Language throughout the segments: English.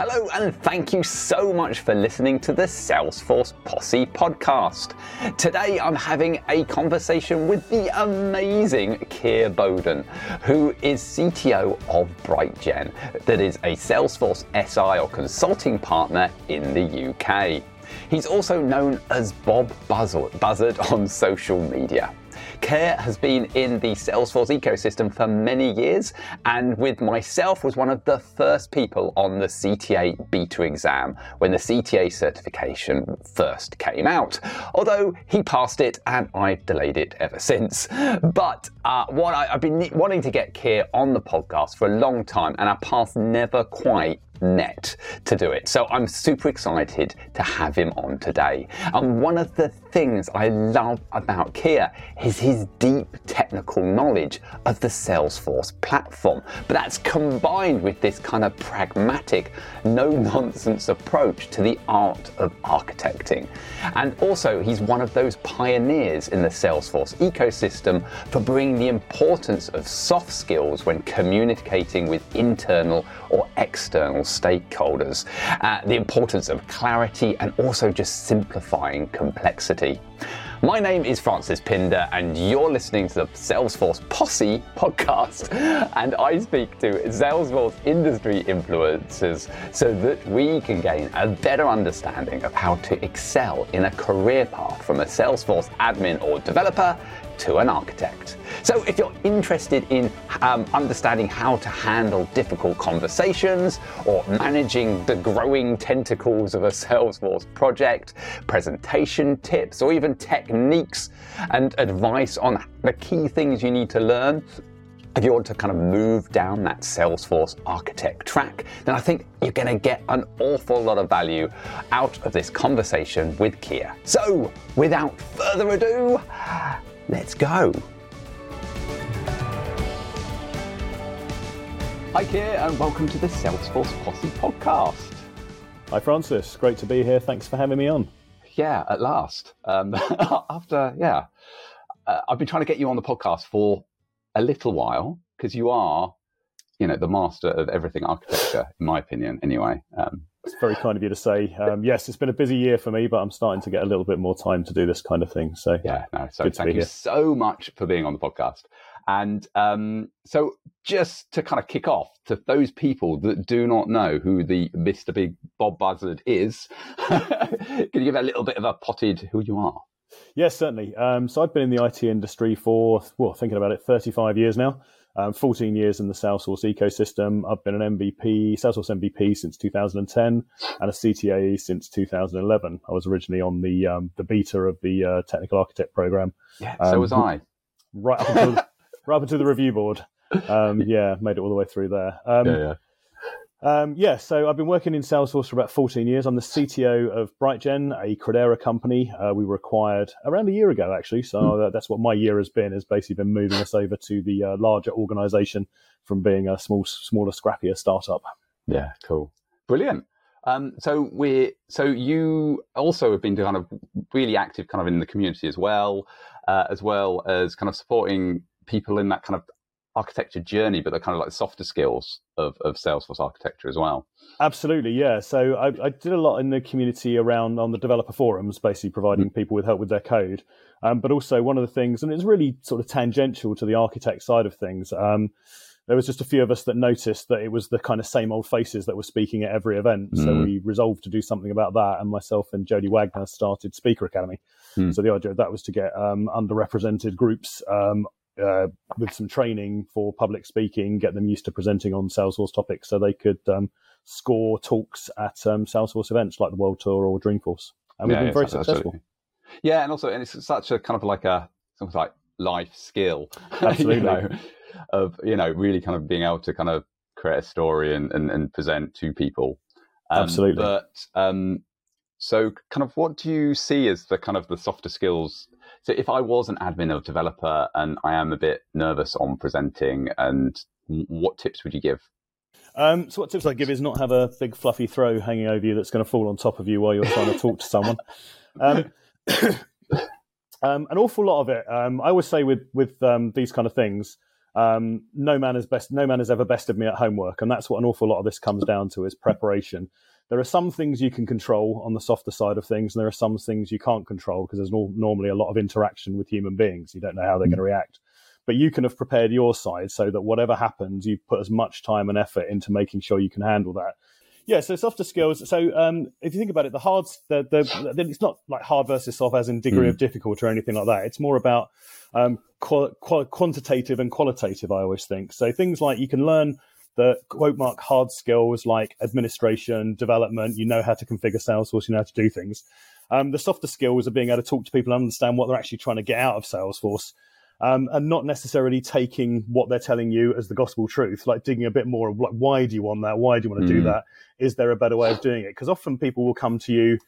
Hello, and thank you so much for listening to the Salesforce Posse podcast. Today I'm having a conversation with the amazing Keir Bowden, who is CTO of BrightGen, that is a Salesforce SI or consulting partner in the UK. He's also known as Bob Buzzard on social media. Keir has been in the Salesforce ecosystem for many years, and with myself was one of the first people on the CTA beta exam when the CTA certification first came out. Although he passed it and I've delayed it ever since. But uh, what I, have been wanting to get Keir on the podcast for a long time, and our paths never quite met to do it. So I'm super excited to have him on today. And one of the things I love about Keir is his deep technical knowledge of the Salesforce platform. But that's combined with this kind of pragmatic, no nonsense approach to the art of architecting. And also, he's one of those pioneers in the Salesforce ecosystem for bringing the importance of soft skills when communicating with internal or external stakeholders, uh, the importance of clarity, and also just simplifying complexity. My name is Francis Pinder, and you're listening to the Salesforce Posse podcast. And I speak to Salesforce industry influencers so that we can gain a better understanding of how to excel in a career path from a Salesforce admin or developer to an architect. So, if you're interested in um, understanding how to handle difficult conversations or managing the growing tentacles of a Salesforce project, presentation tips, or even techniques and advice on the key things you need to learn, if you want to kind of move down that Salesforce architect track, then I think you're going to get an awful lot of value out of this conversation with Keir. So, without further ado, Let's go. Hi, Keir, and welcome to the Salesforce Posse podcast. Hi, Francis. Great to be here. Thanks for having me on. Yeah, at last. Um, after, yeah, uh, I've been trying to get you on the podcast for a little while because you are, you know, the master of everything architecture, in my opinion, anyway. Um, it's very kind of you to say. Um, yes, it's been a busy year for me, but I'm starting to get a little bit more time to do this kind of thing. So yeah, no. So thank you Keir. so much for being on the podcast. And um, so, just to kind of kick off, to those people that do not know who the Mr. Big Bob Buzzard is, can you give a little bit of a potted who you are? Yes, certainly. Um, so I've been in the IT industry for, well, thinking about it, 35 years now um, 14 years in the Salesforce ecosystem. I've been an MVP, Salesforce MVP since 2010, and a CTA since 2011. I was originally on the um, the beta of the uh, technical architect program. Yeah, um, so was I. Right up until, right up until the review board. Um, yeah, made it all the way through there. Um, yeah, yeah. Um, yeah, so I've been working in Salesforce for about 14 years. I'm the CTO of BrightGen, a Credera company. Uh, we were acquired around a year ago, actually. So mm. that's what my year has been, has basically been moving us over to the uh, larger organization from being a small, smaller, scrappier startup. Yeah, cool. Brilliant. Um, so we so you also have been kind of really active kind of in the community as well, uh, as well as kind of supporting people in that kind of architecture journey, but the kind of like softer skills of, of Salesforce architecture as well. Absolutely, yeah. So I, I, did a lot in the community around on the developer forums, basically providing mm-hmm. people with help with their code. Um, but also one of the things, and it's really sort of tangential to the architect side of things. Um, there was just a few of us that noticed that it was the kind of same old faces that were speaking at every event. Mm. So we resolved to do something about that. And myself and Jodi Wagner started Speaker Academy. Mm. So the idea of that was to get um, underrepresented groups um, uh, with some training for public speaking, get them used to presenting on Salesforce topics so they could um, score talks at um, Salesforce events like the World Tour or Dreamforce. And we've been very successful. Absolutely. Yeah, and also, and it's such a kind of like a something like life skill, absolutely, you know, of you know really kind of being able to kind of create a story and and, and present to people. Um, absolutely. But um, so, kind of, what do you see as the kind of the softer skills so if I was an admin or developer and I am a bit nervous on presenting, and what tips would you give? Um, so what tips I give is not have a big fluffy throw hanging over you that's going to fall on top of you while you're trying to talk to someone. Um, um, an awful lot of it. Um, I always say with with um, these kind of things, Um, no man is best. No man has ever bested me at homework, and that's what an awful lot of this comes down to: is preparation. There are some things you can control on the softer side of things, and there are some things you can't control because there's no, normally a lot of interaction with human beings. You don't know how they're mm. going to react, but you can have prepared your side so that whatever happens, you put as much time and effort into making sure you can handle that. Yeah, so softer skills. So um, if you think about it, the hard, the, the, it's not like hard versus soft as in degree mm. of difficulty or anything like that. It's more about um, qual- qual- quantitative and qualitative. I always think so. Things like you can learn the quote mark hard skills like administration, development. You know how to configure Salesforce. You know how to do things. Um, the softer skills are being able to talk to people and understand what they're actually trying to get out of Salesforce um, and not necessarily taking what they're telling you as the gospel truth, like digging a bit more of like, why do you want that? Why do you want to mm. do that? Is there a better way of doing it? Because often people will come to you,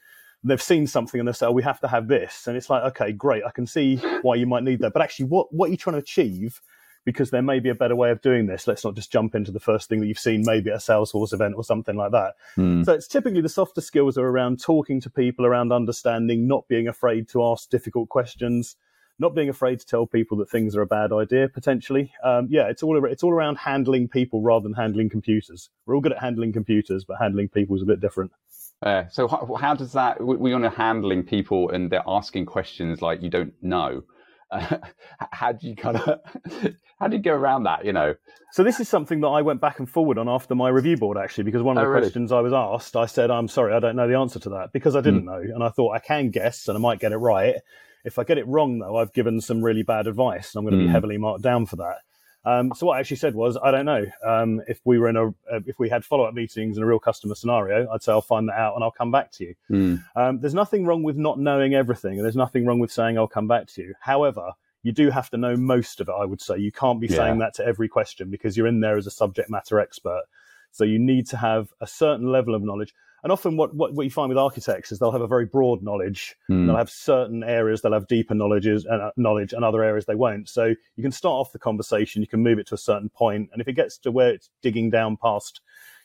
they've seen something and they say, oh, we have to have this. And it's like, okay, great. I can see why you might need that. But actually, what, what are you trying to achieve? Because there may be a better way of doing this. Let's not just jump into the first thing that you've seen, maybe at a Salesforce event or something like that. Mm. So it's typically the softer skills are around talking to people, around understanding, not being afraid to ask difficult questions, not being afraid to tell people that things are a bad idea potentially. Um, yeah, it's all it's all around handling people rather than handling computers. We're all good at handling computers, but handling people is a bit different. Uh, so how, how, does that? We're on handling people, and they're asking questions like you don't know. Uh, how do you kind of how do you go around that? You know. So this is something that I went back and forward on after my review board actually, because one of oh, the really? questions I was asked, I said, "I'm sorry, I don't know the answer to that," because I didn't mm. know, and I thought I can guess and I might get it right if I get it wrong, though, I've given some really bad advice, and I'm going to mm. be heavily marked down for that. Um, so what I actually said was, I don't know. Um, if we were in a, if we had follow up meetings in a real customer scenario, I'd say I'll find that out and I'll come back to you. Mm. Um, there's nothing wrong with not knowing everything, and there's nothing wrong with saying I'll come back to you. However, you do have to know most of it. I would say you can't be yeah. saying that to every question because you're in there as a subject matter expert. So you need to have a certain level of knowledge. And often, what, what, what you find with architects is they'll have a very broad knowledge. Mm. They'll have certain areas they'll have deeper knowledges and uh, knowledge, and other areas they won't. So you can start off the conversation, you can move it to a certain point, and if it gets to where it's digging down past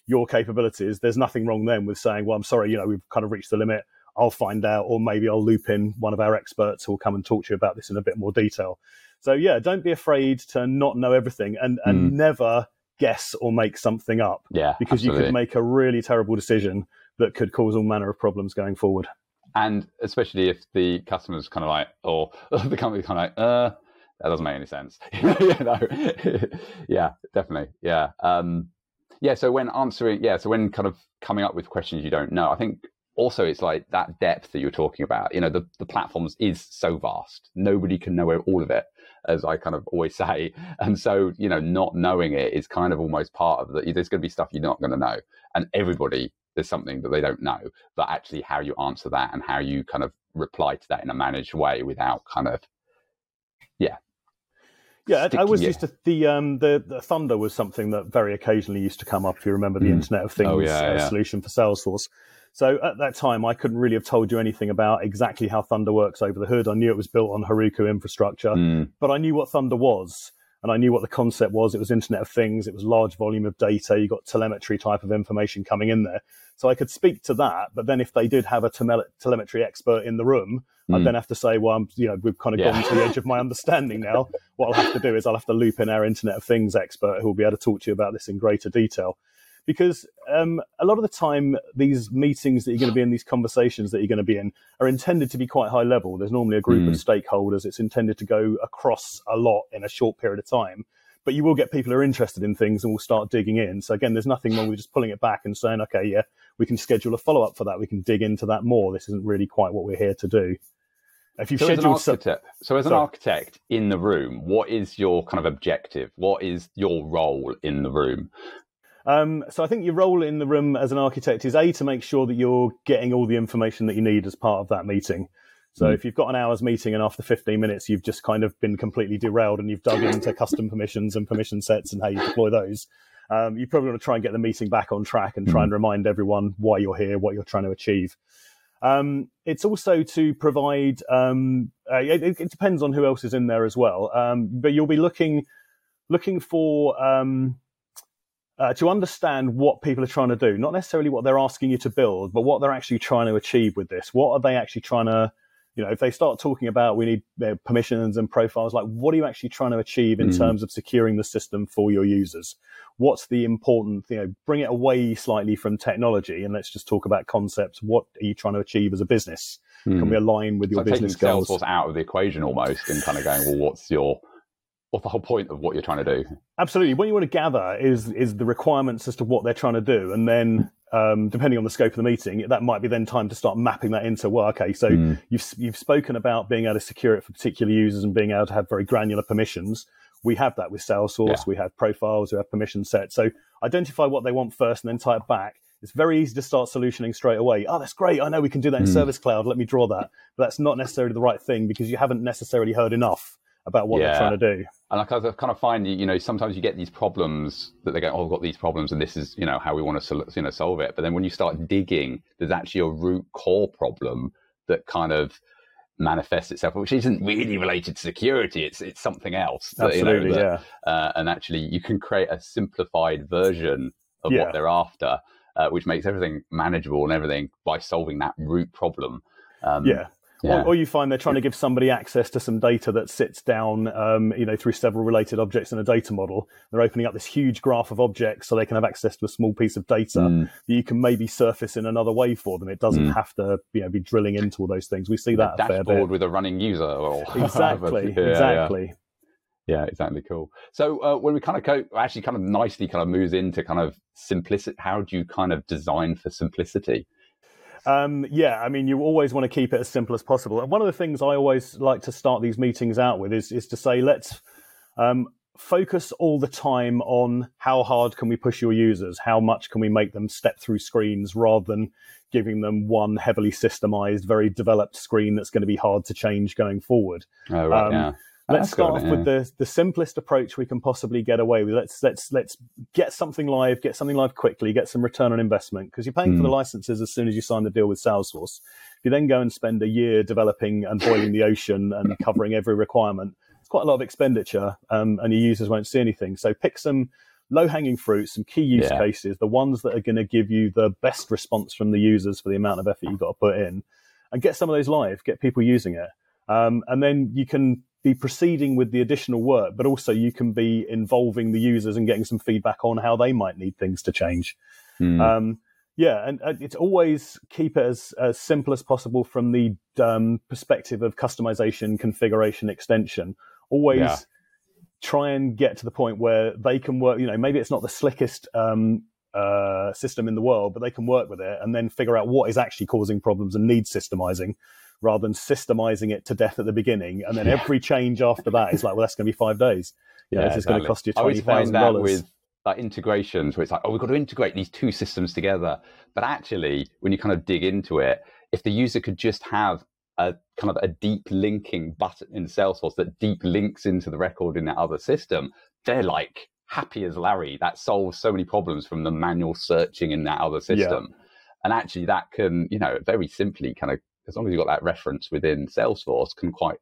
your capabilities, there's nothing wrong then with saying, "Well, I'm sorry, you know, we've kind of reached the limit. I'll find out, or maybe I'll loop in one of our experts who will come and talk to you about this in a bit more detail." So yeah, don't be afraid to not know everything, and and mm. never guess or make something up. Yeah, because absolutely. you could make a really terrible decision that could cause all manner of problems going forward. And especially if the customer's kind of like, or the company's kind of like, uh, that doesn't make any sense. yeah, definitely. Yeah. Um, yeah. So when answering, yeah. So when kind of coming up with questions you don't know, I think also it's like that depth that you're talking about. You know, the, the platforms is so vast. Nobody can know all of it, as I kind of always say. And so, you know, not knowing it is kind of almost part of the, there's going to be stuff you're not going to know. And everybody there's something that they don't know, but actually how you answer that and how you kind of reply to that in a managed way without kind of, yeah. Yeah, I was used to the, um, the the Thunder was something that very occasionally used to come up. If you remember the mm. Internet of Things oh, yeah, uh, yeah. solution for Salesforce, so at that time, I couldn't really have told you anything about exactly how Thunder works over the hood. I knew it was built on Heroku infrastructure, mm. but I knew what Thunder was and I knew what the concept was. It was Internet of Things. It was large volume of data. You got telemetry type of information coming in there. So I could speak to that. But then if they did have a tele- telemetry expert in the room, mm. I'd then have to say, well, I'm, you know, we've kind of yeah. gone to the edge of my understanding now. what I'll have to do is I'll have to loop in our Internet of Things expert who will be able to talk to you about this in greater detail because um, a lot of the time these meetings that you're going to be in these conversations that you're going to be in are intended to be quite high level. There's normally a group mm. of stakeholders. It's intended to go across a lot in a short period of time. But you will get people who are interested in things and will start digging in. So again there's nothing wrong with just pulling it back and saying okay yeah we can schedule a follow-up for that. We can dig into that more. This isn't really quite what we're here to do. If you so schedule as an architect, so as an architect in the room, what is your kind of objective? What is your role in the room? Um, so I think your role in the room as an architect is a to make sure that you're getting all the information that you need as part of that meeting. So mm. if you've got an hour's meeting and after 15 minutes you've just kind of been completely derailed and you've dug into custom permissions and permission sets and how you deploy those, um, you probably want to try and get the meeting back on track and try mm. and remind everyone why you're here, what you're trying to achieve. Um, it's also to provide. Um, uh, it, it, depends on who else is in there as well, um, but you'll be looking looking for um, uh, to understand what people are trying to do, not necessarily what they're asking you to build, but what they're actually trying to achieve with this. What are they actually trying to you know, if they start talking about we need uh, permissions and profiles, like what are you actually trying to achieve in mm. terms of securing the system for your users? What's the important, you know, bring it away slightly from technology and let's just talk about concepts. What are you trying to achieve as a business? Mm. Can we align with your so business goals? Salesforce out of the equation almost and kind of going, well, what's your the whole point of what you're trying to do? Absolutely. What you want to gather is is the requirements as to what they're trying to do, and then um, depending on the scope of the meeting, that might be then time to start mapping that into well, okay, so mm. you've you've spoken about being able to secure it for particular users and being able to have very granular permissions. We have that with Salesforce. Yeah. We have profiles. We have permission sets. So identify what they want first, and then tie it back. It's very easy to start solutioning straight away. Oh, that's great. I know we can do that in mm. Service Cloud. Let me draw that. But that's not necessarily the right thing because you haven't necessarily heard enough about what yeah. they're trying to do. And I kind of, kind of find, you know, sometimes you get these problems that they go, oh, I've got these problems and this is, you know, how we want to, you know, solve it. But then when you start digging, there's actually a root core problem that kind of manifests itself, which isn't really related to security. It's it's something else. Absolutely, you know, that, yeah. Uh, and actually, you can create a simplified version of yeah. what they're after, uh, which makes everything manageable and everything by solving that root problem. Um, yeah. Yeah. Or, or, you find they're trying to give somebody access to some data that sits down, um, you know, through several related objects in a data model. They're opening up this huge graph of objects so they can have access to a small piece of data mm. that you can maybe surface in another way for them. It doesn't mm. have to, you know, be drilling into all those things. We see that a fair bit. with a running user. Or exactly, yeah, exactly. Yeah. Yeah, exactly. Cool. So uh, when we kind of go, actually, kind of nicely, kind of moves into kind of simplicity. How do you kind of design for simplicity? Um, yeah, I mean, you always want to keep it as simple as possible. And one of the things I always like to start these meetings out with is, is to say, let's um, focus all the time on how hard can we push your users? How much can we make them step through screens rather than giving them one heavily systemized, very developed screen that's going to be hard to change going forward? Oh, right, um, yeah let's start off yeah. with the the simplest approach we can possibly get away with. Let's let's let's get something live, get something live quickly, get some return on investment because you're paying mm. for the hmm. licenses as soon as you sign the deal with Salesforce. If you then go and spend a year developing and boiling the ocean and covering every requirement, it's quite a lot of expenditure, um, and your users won't see anything. So pick some low hanging fruit, some key use yeah. cases, the ones that are going to give you the best response from the users for the amount of effort you've got to put in, and get some of those live, get people using it. Um, and then you can be proceeding with the additional work, but also you can be involving the users and getting some feedback on how they might need things to change. Mm. Um, yeah, and uh, it's always keep it as, as simple as possible from the um, perspective of customization, configuration, extension. Always yeah. try and get to the point where they can work. You know, maybe it's not the slickest um, uh, system in the world, but they can work with it and then figure out what is actually causing problems and needs systemizing rather than systemizing it to death at the beginning. And then yeah. every change after that is like, well, that's going to be five days. You yeah, know, this is going to cost you twenty thousand dollars. With like integrations, where it's like, oh, we've got to integrate these two systems together. But actually, when you kind of dig into it, if the user could just have a kind of a deep linking button in Salesforce that deep links into the record in that other system, they're like happy as Larry. That solves so many problems from the manual searching in that other system. Yeah. And actually, that can, you know, very simply kind of as long as you've got that reference within Salesforce, can quite,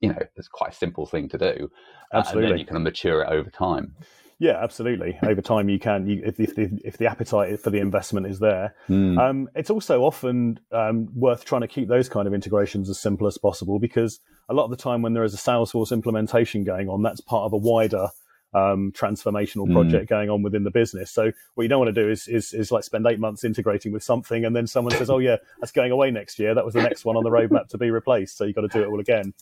you know, it's quite a simple thing to do. Absolutely. Uh, and then you can mature it over time. Yeah, absolutely. Over time, you can. You, if, if, the, if the appetite for the investment is there, mm. um, it's also often um, worth trying to keep those kind of integrations as simple as possible because a lot of the time, when there is a Salesforce implementation going on, that's part of a wider um, transformational hmm. project mm. going on within the business. So what you don't want to do is, is, is like spend eight months integrating with something, and then someone says, "Oh yeah, that's going away next year. That was the next one on the roadmap to be replaced. So you've got to do it all again."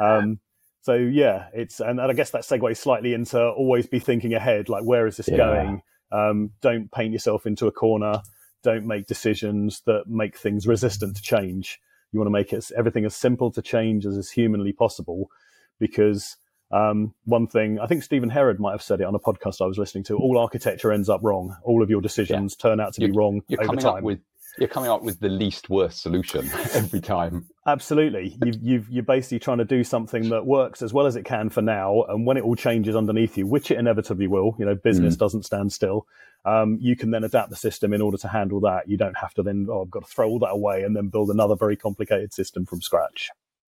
Um, so yeah, it's and, and, I guess that segues slightly into always be thinking ahead. Like where is this yeah. going? Um, don't paint yourself into a corner. Don't make decisions that make things resistant to change. You want to make it everything as simple to change as is humanly possible, because um, one thing, I think Stephen Herrod might have said it on a podcast I was listening to. All architecture ends up wrong. All of your decisions yeah. turn out to you're, be wrong you're over time. Up with, you're coming up with the least worst solution every time. Absolutely, you've, you've, you're basically trying to do something that works as well as it can for now, and when it all changes underneath you, which it inevitably will, you know, business mm. doesn't stand still. Um, you can then adapt the system in order to handle that. You don't have to then, oh, I've got to throw all that away and then build another very complicated system from scratch.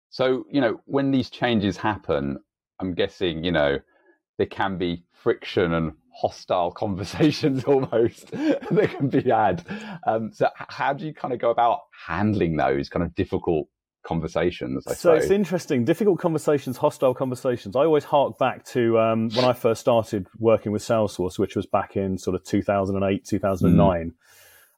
So, you know, when these changes happen, I'm guessing, you know, there can be friction and hostile conversations almost that can be had. Um, so, how do you kind of go about handling those kind of difficult conversations. I so suppose. it's interesting. Difficult conversations, hostile conversations. I always hark back to um, when I first started working with Salesforce, which was back in sort of 2008, 2009.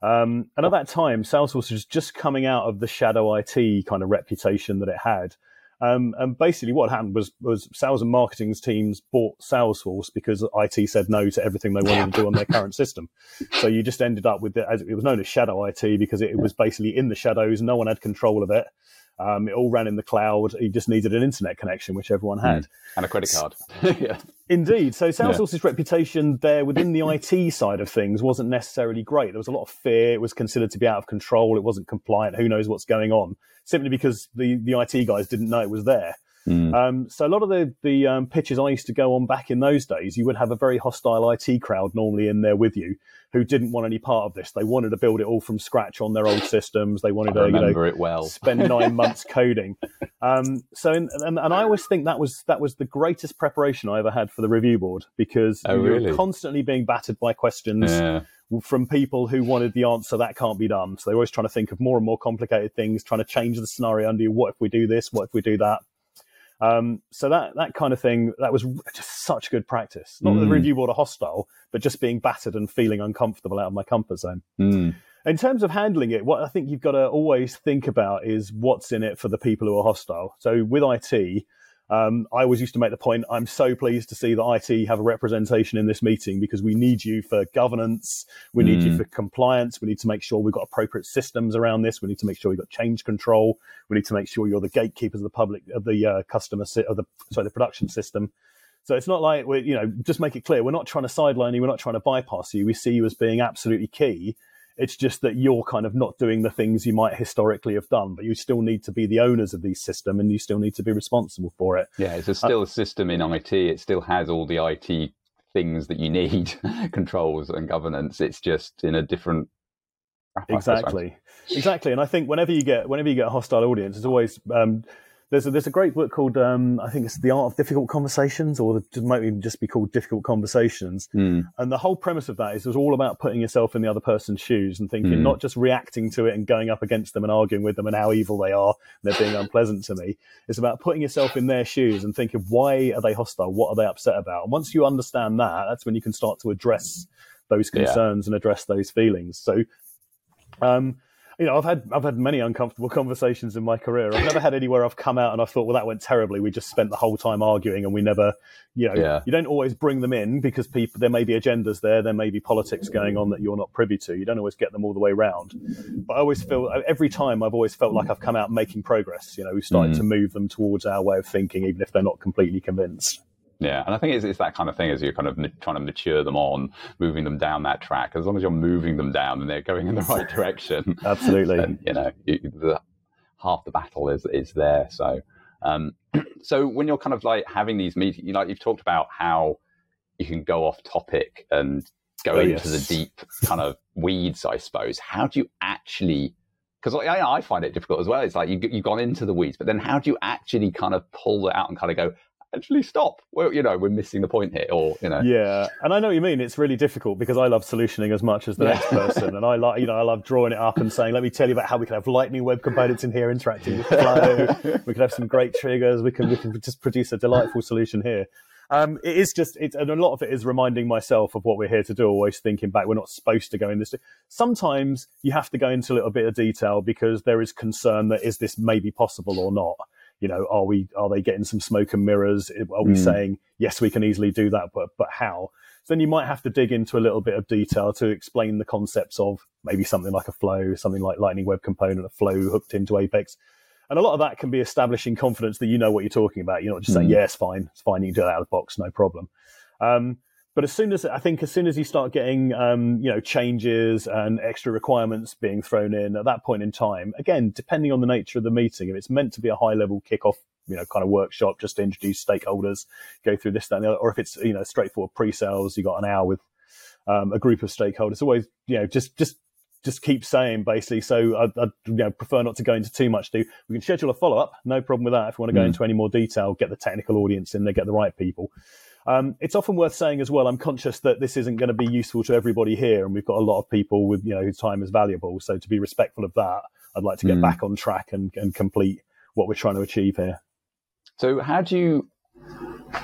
Mm. Um, and at that time, Salesforce was just coming out of the shadow IT kind of reputation that it had. Um, and basically, what happened was was sales and marketing's teams bought Salesforce because IT said no to everything they wanted to do on their current system. So you just ended up with it as it was known as shadow IT because it, it was basically in the shadows. No one had control of it. Um, it all ran in the cloud. You just needed an internet connection, which everyone had, mm. and a credit card. yeah. Indeed. So Salesforce's yeah. reputation there within the IT side of things wasn't necessarily great. There was a lot of fear. It was considered to be out of control. It wasn't compliant. Who knows what's going on? Simply because the the IT guys didn't know it was there. Mm. Um, so a lot of the the um, pitches I used to go on back in those days, you would have a very hostile IT crowd normally in there with you, who didn't want any part of this. They wanted to build it all from scratch on their old systems. They wanted I to you know, it well. spend nine months coding. Um, so in, and, and, I always think that was that was the greatest preparation I ever had for the review board because oh, you're really? constantly being battered by questions. Yeah from people who wanted the answer that can't be done. So they're always trying to think of more and more complicated things, trying to change the scenario under you. What if we do this? What if we do that? Um, so that that kind of thing that was just such good practice. Not mm. that the review board are hostile, but just being battered and feeling uncomfortable out of my comfort zone. Mm. In terms of handling it, what I think you've got to always think about is what's in it for the people who are hostile. So with IT, um, I always used to make the point I'm so pleased to see that IT have a representation in this meeting because we need you for governance, we need mm. you for compliance, we need to make sure we've got appropriate systems around this, we need to make sure we've got change control, we need to make sure you're the gatekeepers of the public of the uh, customer si- of the sorry the production system. So it's not like we're you know just make it clear we're not trying to sideline you, we're not trying to bypass you. We see you as being absolutely key it's just that you're kind of not doing the things you might historically have done, but you still need to be the owners of these system and you still need to be responsible for it. Yeah, it's a still uh, a system in IT. It still has all the IT things that you need, controls and governance. It's just in a different exactly exactly and i think whenever you get whenever you get a hostile audience it's always um, there's a, there's a great book called um, I think it's The Art of Difficult Conversations, or it might even just be called Difficult Conversations. Mm. And the whole premise of that is it's all about putting yourself in the other person's shoes and thinking, mm. not just reacting to it and going up against them and arguing with them and how evil they are, they're being unpleasant to me. It's about putting yourself in their shoes and thinking, why are they hostile? What are they upset about? And once you understand that, that's when you can start to address those concerns yeah. and address those feelings. So, um, you know, I've had I've had many uncomfortable conversations in my career. I've never had anywhere I've come out and I thought, well, that went terribly. We just spent the whole time arguing, and we never, you know, yeah. you don't always bring them in because people there may be agendas there, there may be politics going on that you're not privy to. You don't always get them all the way round. But I always feel every time I've always felt like I've come out making progress. You know, we've started mm. to move them towards our way of thinking, even if they're not completely convinced. Yeah, and I think it's, it's that kind of thing as you're kind of trying to mature them on, moving them down that track. As long as you're moving them down and they're going in the right direction, absolutely. Then, you know, you, the, half the battle is is there. So, um, so when you're kind of like having these meetings, you know, like you've talked about how you can go off topic and go oh, into yes. the deep kind of weeds, I suppose. How do you actually? Because I, I find it difficult as well. It's like you, you've gone into the weeds, but then how do you actually kind of pull it out and kind of go, actually stop. Well, you know, we're missing the point here, or you know. Yeah, and I know what you mean. It's really difficult because I love solutioning as much as the next person, and I like, you know, I love drawing it up and saying, "Let me tell you about how we can have Lightning web components in here interacting with Flow. we can have some great triggers. We can we can just produce a delightful solution here." Um, it is just, it's, and a lot of it is reminding myself of what we're here to do. Always thinking back, we're not supposed to go in this. Sometimes you have to go into a little bit of detail because there is concern that is this maybe possible or not you know, are we are they getting some smoke and mirrors? Are we mm. saying yes, we can easily do that, but but how? So then you might have to dig into a little bit of detail to explain the concepts of maybe something like a flow, something like Lightning Web Component, a flow hooked into Apex. And a lot of that can be establishing confidence that you know what you're talking about. You're not just mm. saying, yeah, it's fine, it's fine, you can do that out of the box, no problem. Um, but as soon as I think, as soon as you start getting, um, you know, changes and extra requirements being thrown in at that point in time, again, depending on the nature of the meeting, if it's meant to be a high level kickoff, you know, kind of workshop, just to introduce stakeholders, go through this, that, and the other, or if it's, you know, straightforward pre-sales, you got an hour with um, a group of stakeholders, always, you know, just, just, just keep saying basically. So I, I you know, prefer not to go into too much. Do we can schedule a follow up? No problem with that. If you want to go mm. into any more detail, get the technical audience in there, get the right people. Um, it's often worth saying as well. I'm conscious that this isn't going to be useful to everybody here, and we've got a lot of people with you know whose time is valuable. So to be respectful of that, I'd like to get mm. back on track and, and complete what we're trying to achieve here. So how do you?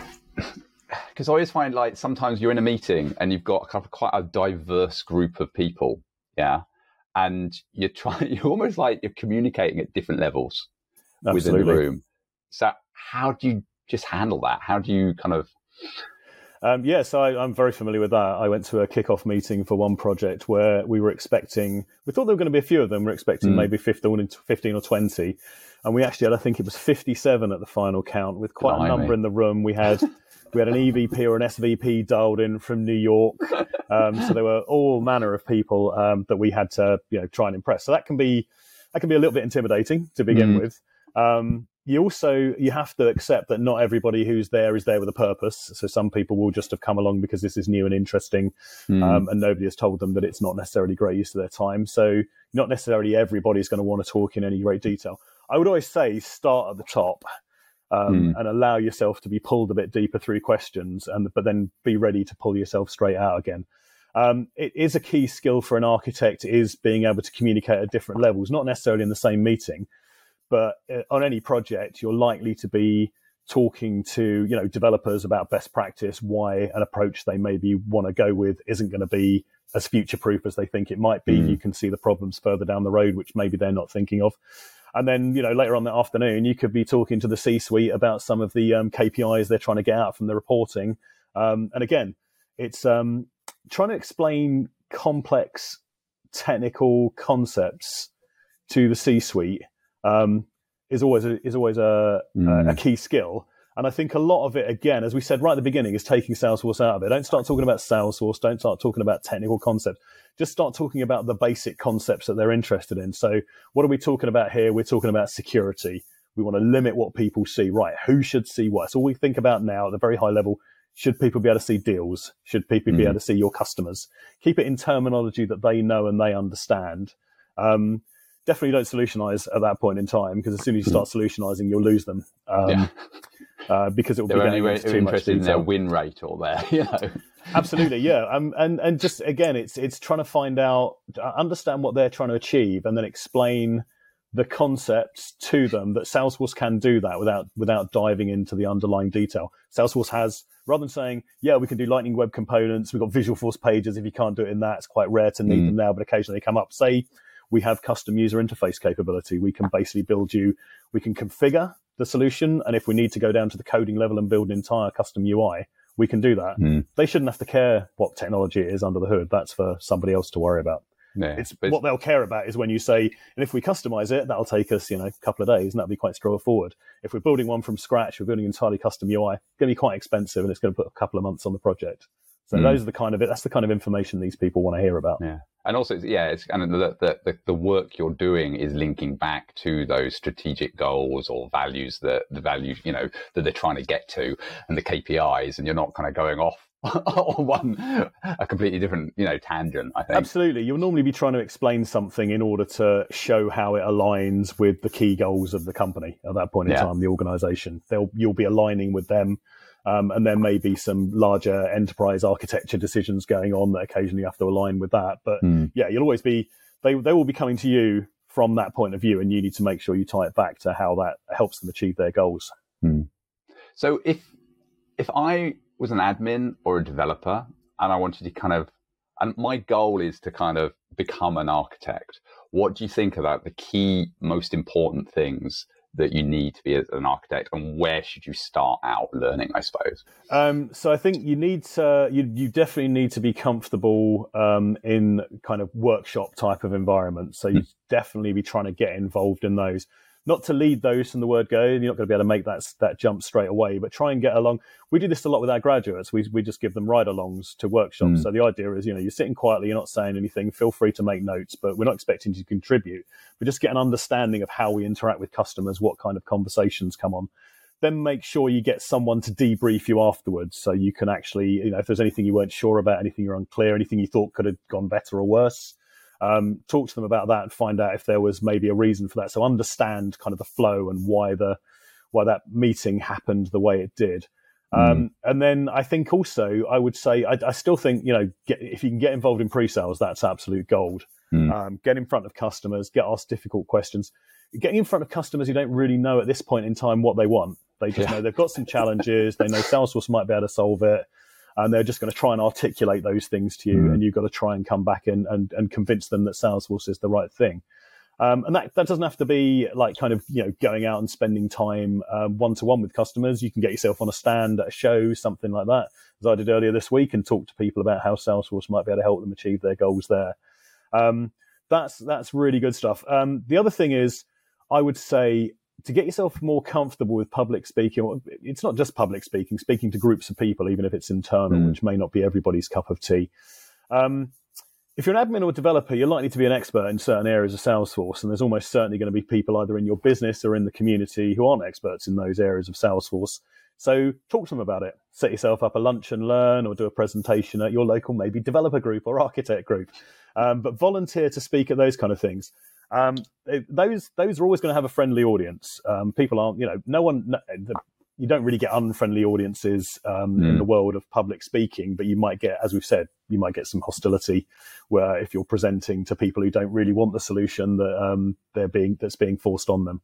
Because I always find like sometimes you're in a meeting and you've got kind of quite a diverse group of people, yeah, and you're trying, you're almost like you're communicating at different levels Absolutely. within the room. So how do you just handle that? How do you kind of um, yes, yeah, so I, am very familiar with that. I went to a kickoff meeting for one project where we were expecting, we thought there were going to be a few of them. We are expecting mm. maybe 15, 15, or 20. And we actually had, I think it was 57 at the final count with quite Blimey. a number in the room. We had, we had an EVP or an SVP dialed in from New York. Um, so there were all manner of people um, that we had to, you know, try and impress. So that can be, that can be a little bit intimidating to begin mm. with. Um, you also you have to accept that not everybody who's there is there with a purpose. So some people will just have come along because this is new and interesting, mm. um, and nobody has told them that it's not necessarily great use of their time. So not necessarily everybody's going to want to talk in any great detail. I would always say start at the top. Um, mm. and allow yourself to be pulled a bit deeper through questions, and but then be ready to pull yourself straight out again. Um, it is a key skill for an architect is being able to communicate at different levels, not necessarily in the same meeting, but uh, on any project, you're likely to be talking to you know developers about best practice, why an approach they maybe want to go with isn't going to be as future proof as they think it might be. Mm. You can see the problems further down the road, which maybe they're not thinking of. And then, you know, later on that afternoon, you could be talking to the C-suite about some of the um, KPIs they're trying to get out from the reporting. Um, and again, it's um, trying to explain complex technical concepts to the C-suite um, is always a, is always a, mm. a, key skill. And I think a lot of it, again, as we said right at the beginning, is taking Salesforce out of it. Don't start talking about Salesforce. Don't start talking about technical concepts. Just start talking about the basic concepts that they're interested in. So, what are we talking about here? We're talking about security. We want to limit what people see. Right? Who should see what? So, all we think about now at the very high level should people be able to see deals? Should people mm. be able to see your customers? Keep it in terminology that they know and they understand. Um, definitely don't solutionize at that point in time because as soon as you start solutionizing, you'll lose them. Um, yeah. uh, because it will They're be only into too much in their win rate or their, you know. Absolutely, yeah. Um, and and just again, it's it's trying to find out, uh, understand what they're trying to achieve, and then explain the concepts to them that Salesforce can do that without without diving into the underlying detail. Salesforce has rather than saying, yeah, we can do Lightning Web Components, we've got Visualforce pages. If you can't do it in that, it's quite rare to need mm. them now, but occasionally they come up. Say we have custom user interface capability. We can basically build you, we can configure the solution. And if we need to go down to the coding level and build an entire custom UI, we can do that. Mm. They shouldn't have to care what technology it is under the hood. That's for somebody else to worry about. It's what they'll care about is when you say, and if we customize it, that'll take us, you know, a couple of days, and that'll be quite straightforward. If we're building one from scratch, we're building entirely custom UI, it's going to be quite expensive, and it's going to put a couple of months on the project. So mm. those are the kind of. That's the kind of information these people want to hear about. Yeah, and also, yeah, it's kind of the, the, the work you're doing is linking back to those strategic goals or values that the values you know that they're trying to get to, and the KPIs, and you're not kind of going off on one a completely different you know tangent i think absolutely you'll normally be trying to explain something in order to show how it aligns with the key goals of the company at that point in yeah. time the organization they'll you'll be aligning with them um, and there may be some larger enterprise architecture decisions going on that occasionally have to align with that. But mm. yeah, you'll always be, they, they will be coming to you from that point of view, and you need to make sure you tie it back to how that helps them achieve their goals. Mm. So if, if I was an admin or a developer and I wanted to kind of, and my goal is to kind of become an architect, what do you think about the key, most important things that you need to be an architect and where should you start out learning i suppose? Um, so i think you need to you, you definitely need to be comfortable um, in kind of workshop type of environment so you mm. definitely be trying to get involved in those not to lead those from the word go. And you're not going to be able to make that that jump straight away, but try and get along. We do this a lot with our graduates. We we just give them ride-alongs to workshops. Mm. So the idea is, you know, you're sitting quietly, you're not saying anything. Feel free to make notes, but we're not expecting you to contribute. We just get an understanding of how we interact with customers, what kind of conversations come on. Then make sure you get someone to debrief you afterwards, so you can actually, you know, if there's anything you weren't sure about, anything you're unclear, anything you thought could have gone better or worse um, talk to them about that and find out if there was maybe a reason for that. So understand kind of the flow and why the why that meeting happened the way it did. Um, mm. And then I think also I would say I, I still think you know get, if you can get involved in pre-sales, that's absolute gold. Mm. Um, get in front of customers, get asked difficult questions. Getting in front of customers who don't really know at this point in time what they want. They just yeah. know they've got some challenges. they know Salesforce might be able to solve it, and they're just going to try and articulate those things to you. Mm. And you've got to try and come back and, and and convince them that Salesforce is the right thing. Um, and that, that doesn't have to be like kind of, you know, going out and spending time one to one with customers. You can get yourself on a stand at a show, something like that, as I did earlier this week and talk to people about how Salesforce might be able to help them achieve their goals there. Um, that's, that's really good stuff. Um, the other thing is, I would say to get yourself more comfortable with public speaking, it's not just public speaking, speaking to groups of people, even if it's internal, mm. which may not be everybody's cup of tea. Um, if you're an admin or developer, you're likely to be an expert in certain areas of Salesforce, and there's almost certainly going to be people either in your business or in the community who aren't experts in those areas of Salesforce. So talk to them about it. Set yourself up a lunch and learn, or do a presentation at your local maybe developer group or architect group. Um, but volunteer to speak at those kind of things. Um, those those are always going to have a friendly audience. Um, people aren't, you know, no one. No, the, you don't really get unfriendly audiences um, mm. in the world of public speaking, but you might get, as we've said, you might get some hostility where if you're presenting to people who don't really want the solution that um, they're being that's being forced on them.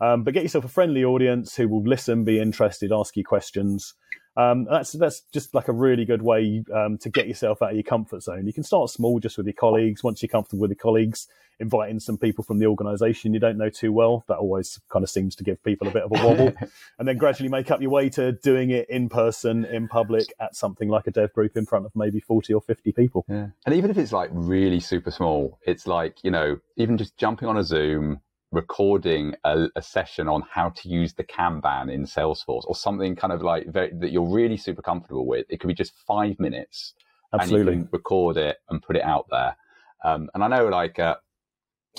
Um, but get yourself a friendly audience who will listen, be interested, ask you questions. Um, that's that's just like a really good way um, to get yourself out of your comfort zone. You can start small, just with your colleagues. Once you're comfortable with your colleagues, invite in some people from the organisation you don't know too well. That always kind of seems to give people a bit of a wobble, and then gradually make up your way to doing it in person, in public, at something like a dev group in front of maybe forty or fifty people. Yeah. And even if it's like really super small, it's like you know, even just jumping on a Zoom recording a, a, session on how to use the Kanban in Salesforce or something kind of like very, that you're really super comfortable with. It could be just five minutes. Absolutely. And you can record it and put it out there. Um, and I know like, uh,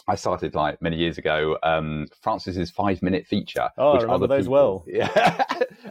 I started like many years ago, um, Francis's five minute feature. Oh, I remember those people, well. Yeah.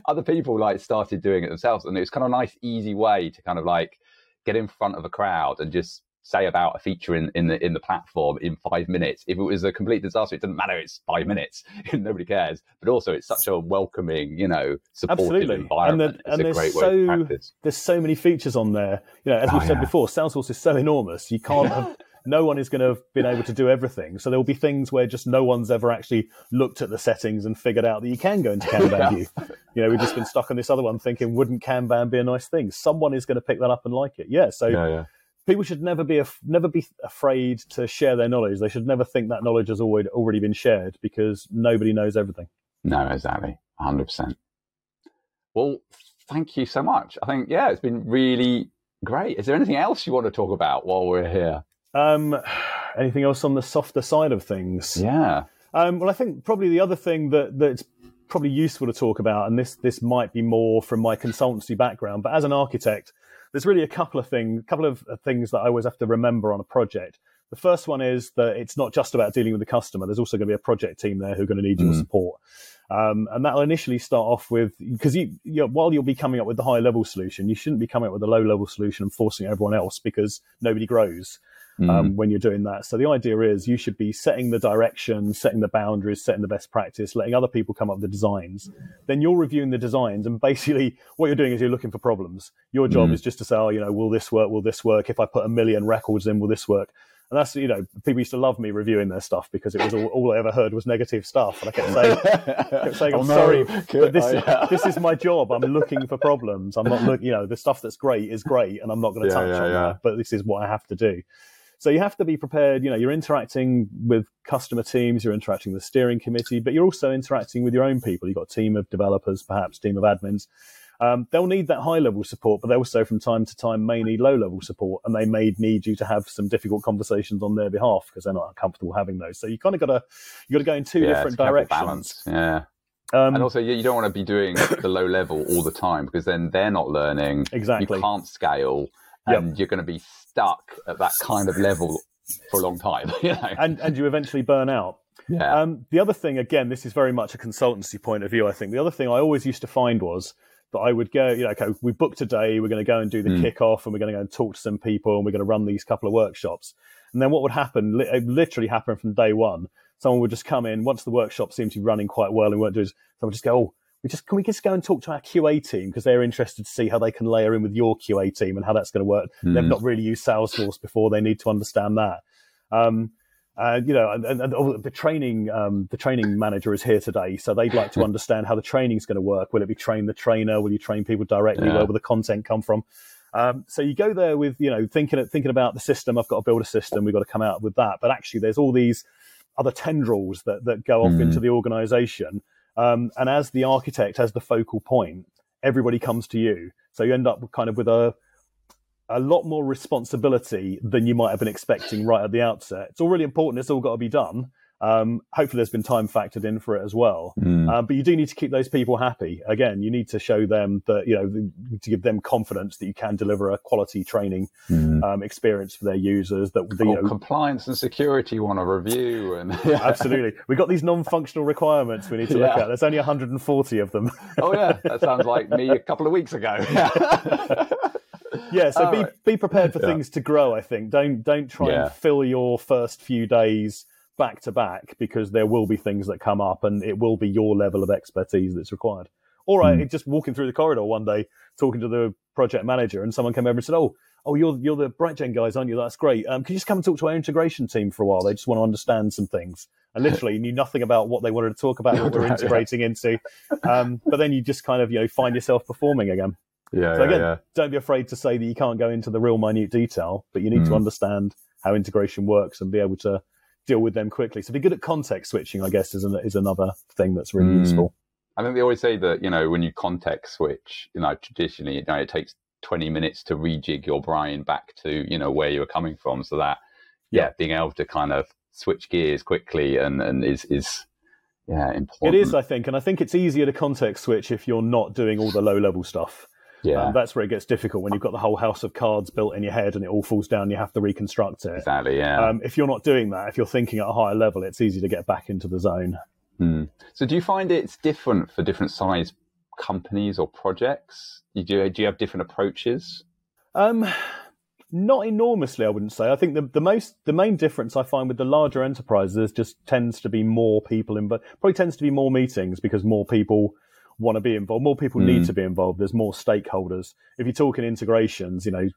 other people like started doing it themselves. And it was kind of a nice, easy way to kind of like get in front of a crowd and just say about a feature in, in the in the platform in five minutes. If it was a complete disaster, it doesn't matter. It's five minutes. Nobody cares. But also, it's such a welcoming, you know, supportive Absolutely. environment. And, the, and there's so there's so many features on there. You know, as we oh, said yeah. before, Salesforce is so enormous. You can't have. no one is going to have been able to do everything. So there will be things where just no one's ever actually looked at the settings and figured out that you can go into Kanban view. You know, we've just been stuck on this other one thinking, wouldn't Kanban be a nice thing? Someone is going to pick that up and like it. Yeah. So yeah, yeah people should never be af- never be afraid to share their knowledge. They should never think that knowledge has already already been shared because nobody knows everything. No, exactly, hundred percent. Well, thank you so much. I think yeah, it's been really great. Is there anything else you want to talk about while we're here? Um, anything else on the softer side of things? Yeah. Um, well, I think probably the other thing that that's probably useful to talk about, and this this might be more from my consultancy background, but as an architect, there's really a couple of things, a couple of things that I always have to remember on a project. The first one is that it's not just about dealing with the customer. There's also going to be a project team there who are going to need your mm. support. Um, and that'll initially start off with because you, you know, while you'll be coming up with the high level solution, you shouldn't be coming up with a low level solution and forcing everyone else because nobody grows mm. um, when you're doing that. So the idea is you should be setting the direction, setting the boundaries, setting the best practice, letting other people come up with the designs. Then you're reviewing the designs, and basically what you're doing is you're looking for problems. Your job mm. is just to say, oh, you know, will this work? Will this work? If I put a million records in, will this work? And that's, you know, people used to love me reviewing their stuff because it was all, all I ever heard was negative stuff. And I kept saying, kept saying I'm oh, no. sorry, but this, oh, this is my job. I'm looking for problems. I'm not looking, you know, the stuff that's great is great and I'm not going to yeah, touch yeah, on yeah. that, but this is what I have to do. So you have to be prepared. You know, you're interacting with customer teams, you're interacting with the steering committee, but you're also interacting with your own people. You've got a team of developers, perhaps team of admins. Um, they'll need that high level support, but they also from time to time may need low level support, and they may need you to have some difficult conversations on their behalf because they're not comfortable having those. So you kind of got to you got to go in two yeah, different directions. Balance. Yeah. Um, and also, you don't want to be doing the low level all the time because then they're not learning. Exactly. You can't scale, and yep. you're going to be stuck at that kind of level for a long time. You know? and, and you eventually burn out. Yeah. Um, the other thing, again, this is very much a consultancy point of view, I think. The other thing I always used to find was that I would go, you know, okay, we booked today, we're going to go and do the mm. kickoff and we're going to go and talk to some people and we're going to run these couple of workshops. And then what would happen, it literally happened from day one. Someone would just come in once the workshop seemed to be running quite well and we weren't doing, someone would just go, oh, we just can we just go and talk to our QA team because they're interested to see how they can layer in with your QA team and how that's going to work. Mm. They've not really used Salesforce before; they need to understand that. Um, uh, you know, and, and, and, the training um, the training manager is here today, so they'd like to understand how the training is going to work. Will it be train the trainer? Will you train people directly? Yeah. Where will the content come from? Um, so you go there with you know thinking thinking about the system. I've got to build a system. We've got to come out with that. But actually, there's all these other tendrils that that go off mm. into the organisation. Um, and as the architect, as the focal point, everybody comes to you. So you end up kind of with a a lot more responsibility than you might have been expecting right at the outset. It's all really important. It's all got to be done. Um, hopefully, there's been time factored in for it as well. Mm. Um, but you do need to keep those people happy. Again, you need to show them that you know to give them confidence that you can deliver a quality training mm. um, experience for their users. That the, you know, compliance and security want to review and yeah. absolutely, we've got these non-functional requirements we need to yeah. look at. There's only 140 of them. oh yeah, that sounds like me a couple of weeks ago. yeah, yeah so be right. be prepared for yeah. things to grow. I think don't don't try yeah. and fill your first few days back to back because there will be things that come up and it will be your level of expertise that's required. All right, mm. just walking through the corridor one day, talking to the project manager, and someone came over and said, "Oh, oh, you're you're the BrightGen guys, aren't you? That's great. Um, can you just come and talk to our integration team for a while? They just want to understand some things." And literally knew nothing about what they wanted to talk about, what we're integrating into. Um, but then you just kind of you know find yourself performing again. Yeah. So again, yeah, yeah. don't be afraid to say that you can't go into the real minute detail, but you need mm. to understand how integration works and be able to deal with them quickly. So be good at context switching, I guess, is, an, is another thing that's really mm. useful. I think they always say that, you know, when you context switch, you know, traditionally, you know, it takes 20 minutes to rejig your brain back to, you know, where you were coming from. So that, yeah, yeah being able to kind of switch gears quickly and, and is, is, yeah, important. It is, I think. And I think it's easier to context switch if you're not doing all the low level stuff. Yeah. Um, that's where it gets difficult when you've got the whole house of cards built in your head and it all falls down. You have to reconstruct it. Exactly. Yeah. Um, if you're not doing that, if you're thinking at a higher level, it's easy to get back into the zone. Hmm. So, do you find it's different for different size companies or projects? Do you, do you have different approaches? Um, not enormously, I wouldn't say. I think the, the most the main difference I find with the larger enterprises just tends to be more people in, but probably tends to be more meetings because more people want to be involved. More people mm. need to be involved. There's more stakeholders. If you're talking integrations, you know,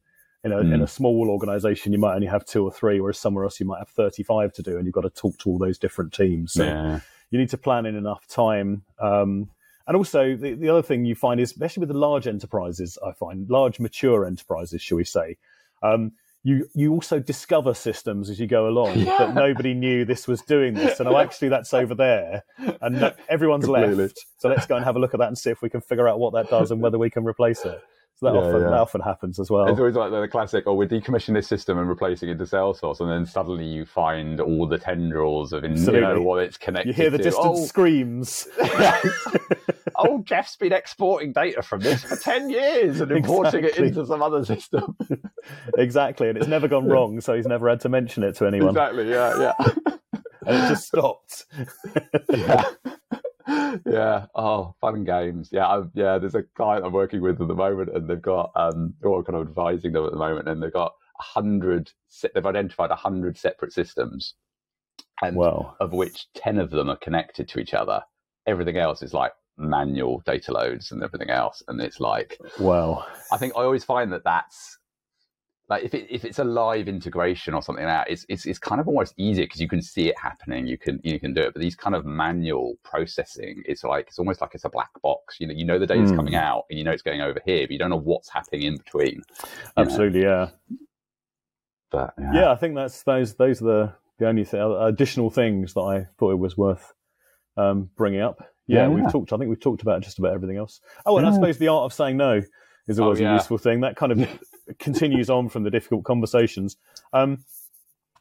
in a, mm. in a small organization, you might only have two or three, whereas somewhere else you might have 35 to do, and you've got to talk to all those different teams. So yeah. you need to plan in enough time. Um, and also, the, the other thing you find is, especially with the large enterprises, I find large mature enterprises, shall we say, um, you you also discover systems as you go along yeah. that nobody knew this was doing this. And oh actually that's over there. And no, everyone's Completely. left so let's go and have a look at that and see if we can figure out what that does and whether we can replace it so that, yeah, often, yeah. that often happens as well. It's always like the classic, oh, we're decommissioning this system and replacing it to Salesforce, and then suddenly you find all the tendrils of in, you know, what it's connected You hear the to. distant oh. screams. oh, Jeff's been exporting data from this for 10 years and importing exactly. it into some other system. exactly, and it's never gone wrong, so he's never had to mention it to anyone. Exactly, yeah, yeah. and it just stopped. yeah yeah. Oh, fun games. Yeah. i yeah. There's a client I'm working with at the moment, and they've got um, or kind of advising them at the moment, and they've got a hundred. They've identified a hundred separate systems, and wow. of which ten of them are connected to each other. Everything else is like manual data loads and everything else, and it's like wow. I think I always find that that's like if it, if it's a live integration or something like that, it's it's, it's kind of almost easier because you can see it happening. You can you can do it. But these kind of manual processing, it's like it's almost like it's a black box. You know, you know the data's mm. coming out and you know it's going over here, but you don't know what's happening in between. Absolutely, know? yeah. But yeah. yeah. I think that's those those are the the only th- additional things that I thought it was worth um, bringing up. Yeah, yeah, we've talked. I think we've talked about just about everything else. Oh, and I suppose the art of saying no is always oh, a useful thing. That kind of continues on from the difficult conversations. Um,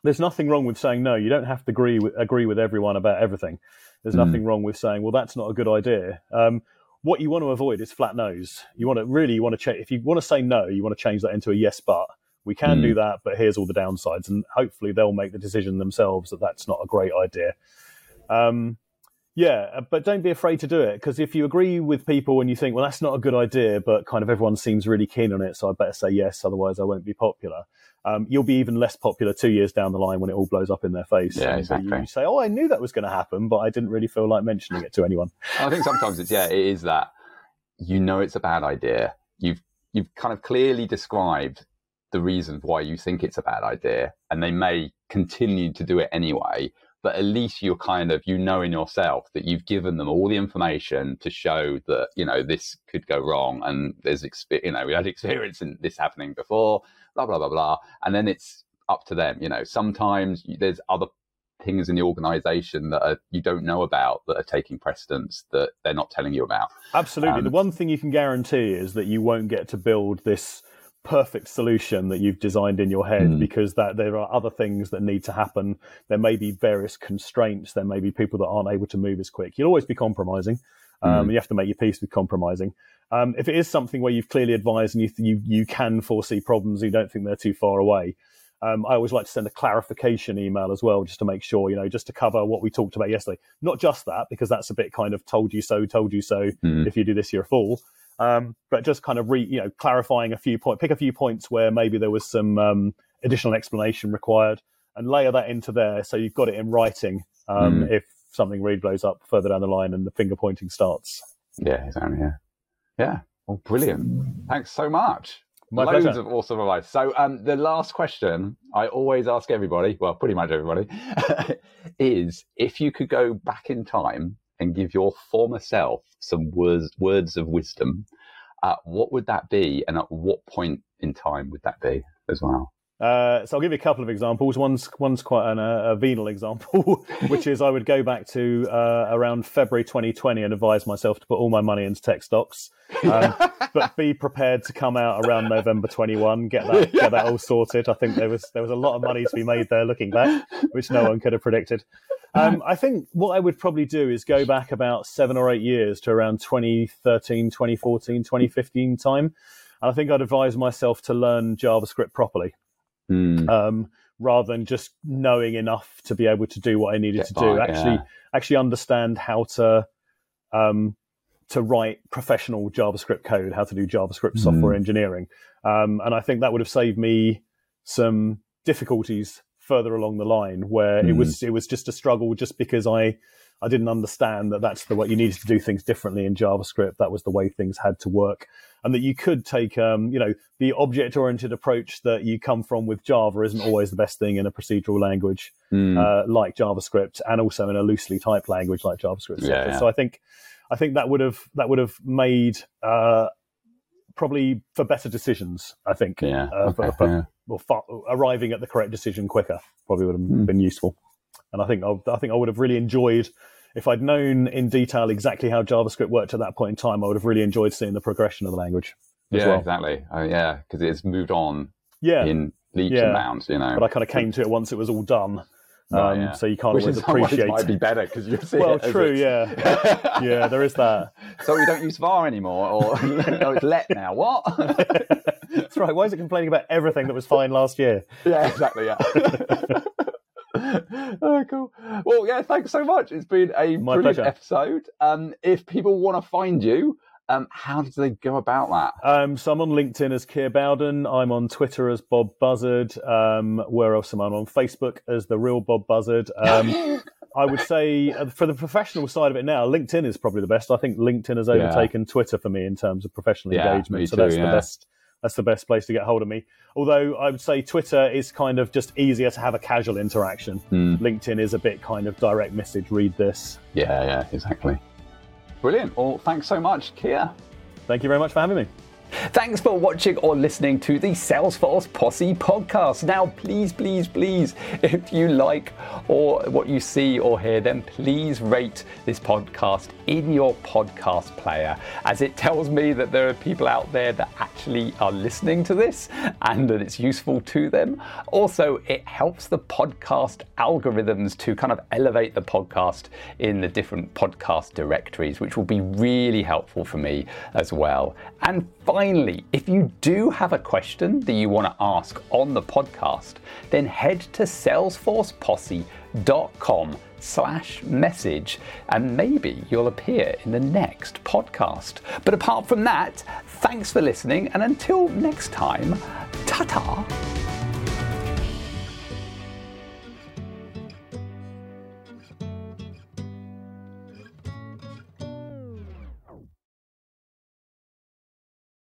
there's nothing wrong with saying no. You don't have to agree with, agree with everyone about everything. There's mm. nothing wrong with saying, well, that's not a good idea. Um, what you want to avoid is flat nose. You want to really you want to change. If you want to say no, you want to change that into a yes, but we can mm. do that, but here's all the downsides, and hopefully they'll make the decision themselves that that's not a great idea. Um, Yeah, uh, but don't be afraid to do it because if you agree with people and you think, well, that's not a good idea, but kind of everyone seems really keen on it, so I better say yes, otherwise I won't be popular. Um, you'll be even less popular two years down the line when it all blows up in their face. Yeah, exactly. You say, oh, I knew that was going to happen, but I didn't really feel like mentioning it to anyone. I think sometimes it's yeah, it is that you know it's a bad idea. You've you've kind of clearly described the reasons why you think it's a bad idea, and they may continue to do it anyway. But at least you're kind of you know in yourself that you've given them all the information to show that you know this could go wrong, and there's you know we had experience in this happening before, blah blah blah blah, and then it's up to them. You know sometimes there's other things in the organization that are, you don't know about that are taking precedence that they're not telling you about. Absolutely. Um, the one thing you can guarantee is that you won't get to build this perfect solution that you've designed in your head Mm. because that there are other things that need to happen. There may be various constraints. There may be people that aren't able to move as quick. You'll always be compromising. Um, You have to make your peace with compromising. Um, if it is something where you've clearly advised and you, you you can foresee problems, you don't think they're too far away. Um, I always like to send a clarification email as well, just to make sure, you know, just to cover what we talked about yesterday. Not just that, because that's a bit kind of told you so, told you so. Mm. If you do this, you're a fool. Um, but just kind of re, you know, clarifying a few points, pick a few points where maybe there was some um, additional explanation required, and layer that into there so you've got it in writing. Um, Mm. If something really blows up further down the line and the finger pointing starts. Yeah, exactly. Yeah, yeah. Well, brilliant. Thanks so much. My Loads pleasure. of awesome advice. So, um, the last question I always ask everybody, well, pretty much everybody, is if you could go back in time and give your former self some words words of wisdom, uh, what would that be, and at what point in time would that be as well? Uh, so I'll give you a couple of examples. One's one's quite an, uh, a venal example, which is I would go back to uh, around February 2020 and advise myself to put all my money into tech stocks, um, but be prepared to come out around November 21, get that get that all sorted. I think there was there was a lot of money to be made there, looking back, which no one could have predicted. Um, I think what I would probably do is go back about seven or eight years to around 2013, 2014, 2015 time. And I think I'd advise myself to learn JavaScript properly Mm, um, rather than just knowing enough to be able to do what I needed Get to do. Actually, yeah. actually understand how to um, to write professional JavaScript code, how to do JavaScript Mm. software engineering, um, and I think that would have saved me some difficulties further along the line where it Mm. was it was just a struggle just because I I didn't understand that that's the way you needed to do things differently in JavaScript. That was the way things had to work, and that you could take, um, you know, the object-oriented approach that you come from with Java isn't always the best thing in a procedural language mm, uh, like JavaScript, and also in a loosely typed language like JavaScript. Yeah, yeah. So I think, I think that would have that would have made uh, probably for better decisions. I think, yeah. uh, okay, for- yeah. or far, arriving at the correct decision quicker probably would have Hmm. been useful. And I think I, I think I would have really enjoyed if I'd known in detail exactly how JavaScript worked at that point in time. I would have really enjoyed seeing the progression of the language. as Yeah, well. exactly. Oh, yeah, because it's moved on Yeah, in leaps Yeah. and bounds, you know. but I kind of came to it once it was all done. Um, yeah. So you can't Which always in some ways appreciate. might be better because you see well, it true. Yeah, yeah. There is that. so we don't use VAR anymore, or no, it's let now. What? That's right. Why is it complaining about everything that was fine last year? yeah, exactly. Yeah. oh, cool. Well, yeah. Thanks so much. It's been a My brilliant pleasure. episode. Um, if people want to find you, um, how do they go about that? Um, so I'm on LinkedIn as Keir Bowden. I'm on Twitter as Bob Buzzard. Um, where else am I? I'm on Facebook as the real Bob Buzzard. Um, I would say uh, for the professional side of it now, LinkedIn is probably the best. I think LinkedIn has Yeah. overtaken Twitter for me in terms of professional Yeah, engagement. me so too, that's yeah. the best. That's the best place to get hold of me. Although I would say Twitter is kind of just easier to have a casual interaction. Hmm. LinkedIn is a bit kind of direct message. Read this. Yeah, yeah, exactly. Brilliant. Well, thanks so much, Keir. Thank you very much for having me. Thanks for watching or listening to the Salesforce Posse podcast. Now, please, please, please, if you like or what you see or hear, then please rate this podcast in your podcast player, as it tells me that there are people out there that actually are listening to this and that it's useful to them. Also, it helps the podcast algorithms to kind of elevate the podcast in the different podcast directories, which will be really helpful for me as well. And finally, if you do have a question that you want to ask on the podcast, then head to salesforceposse.com slash message and maybe you'll appear in the next podcast. But apart from that, thanks for listening and until next time, ta-ta.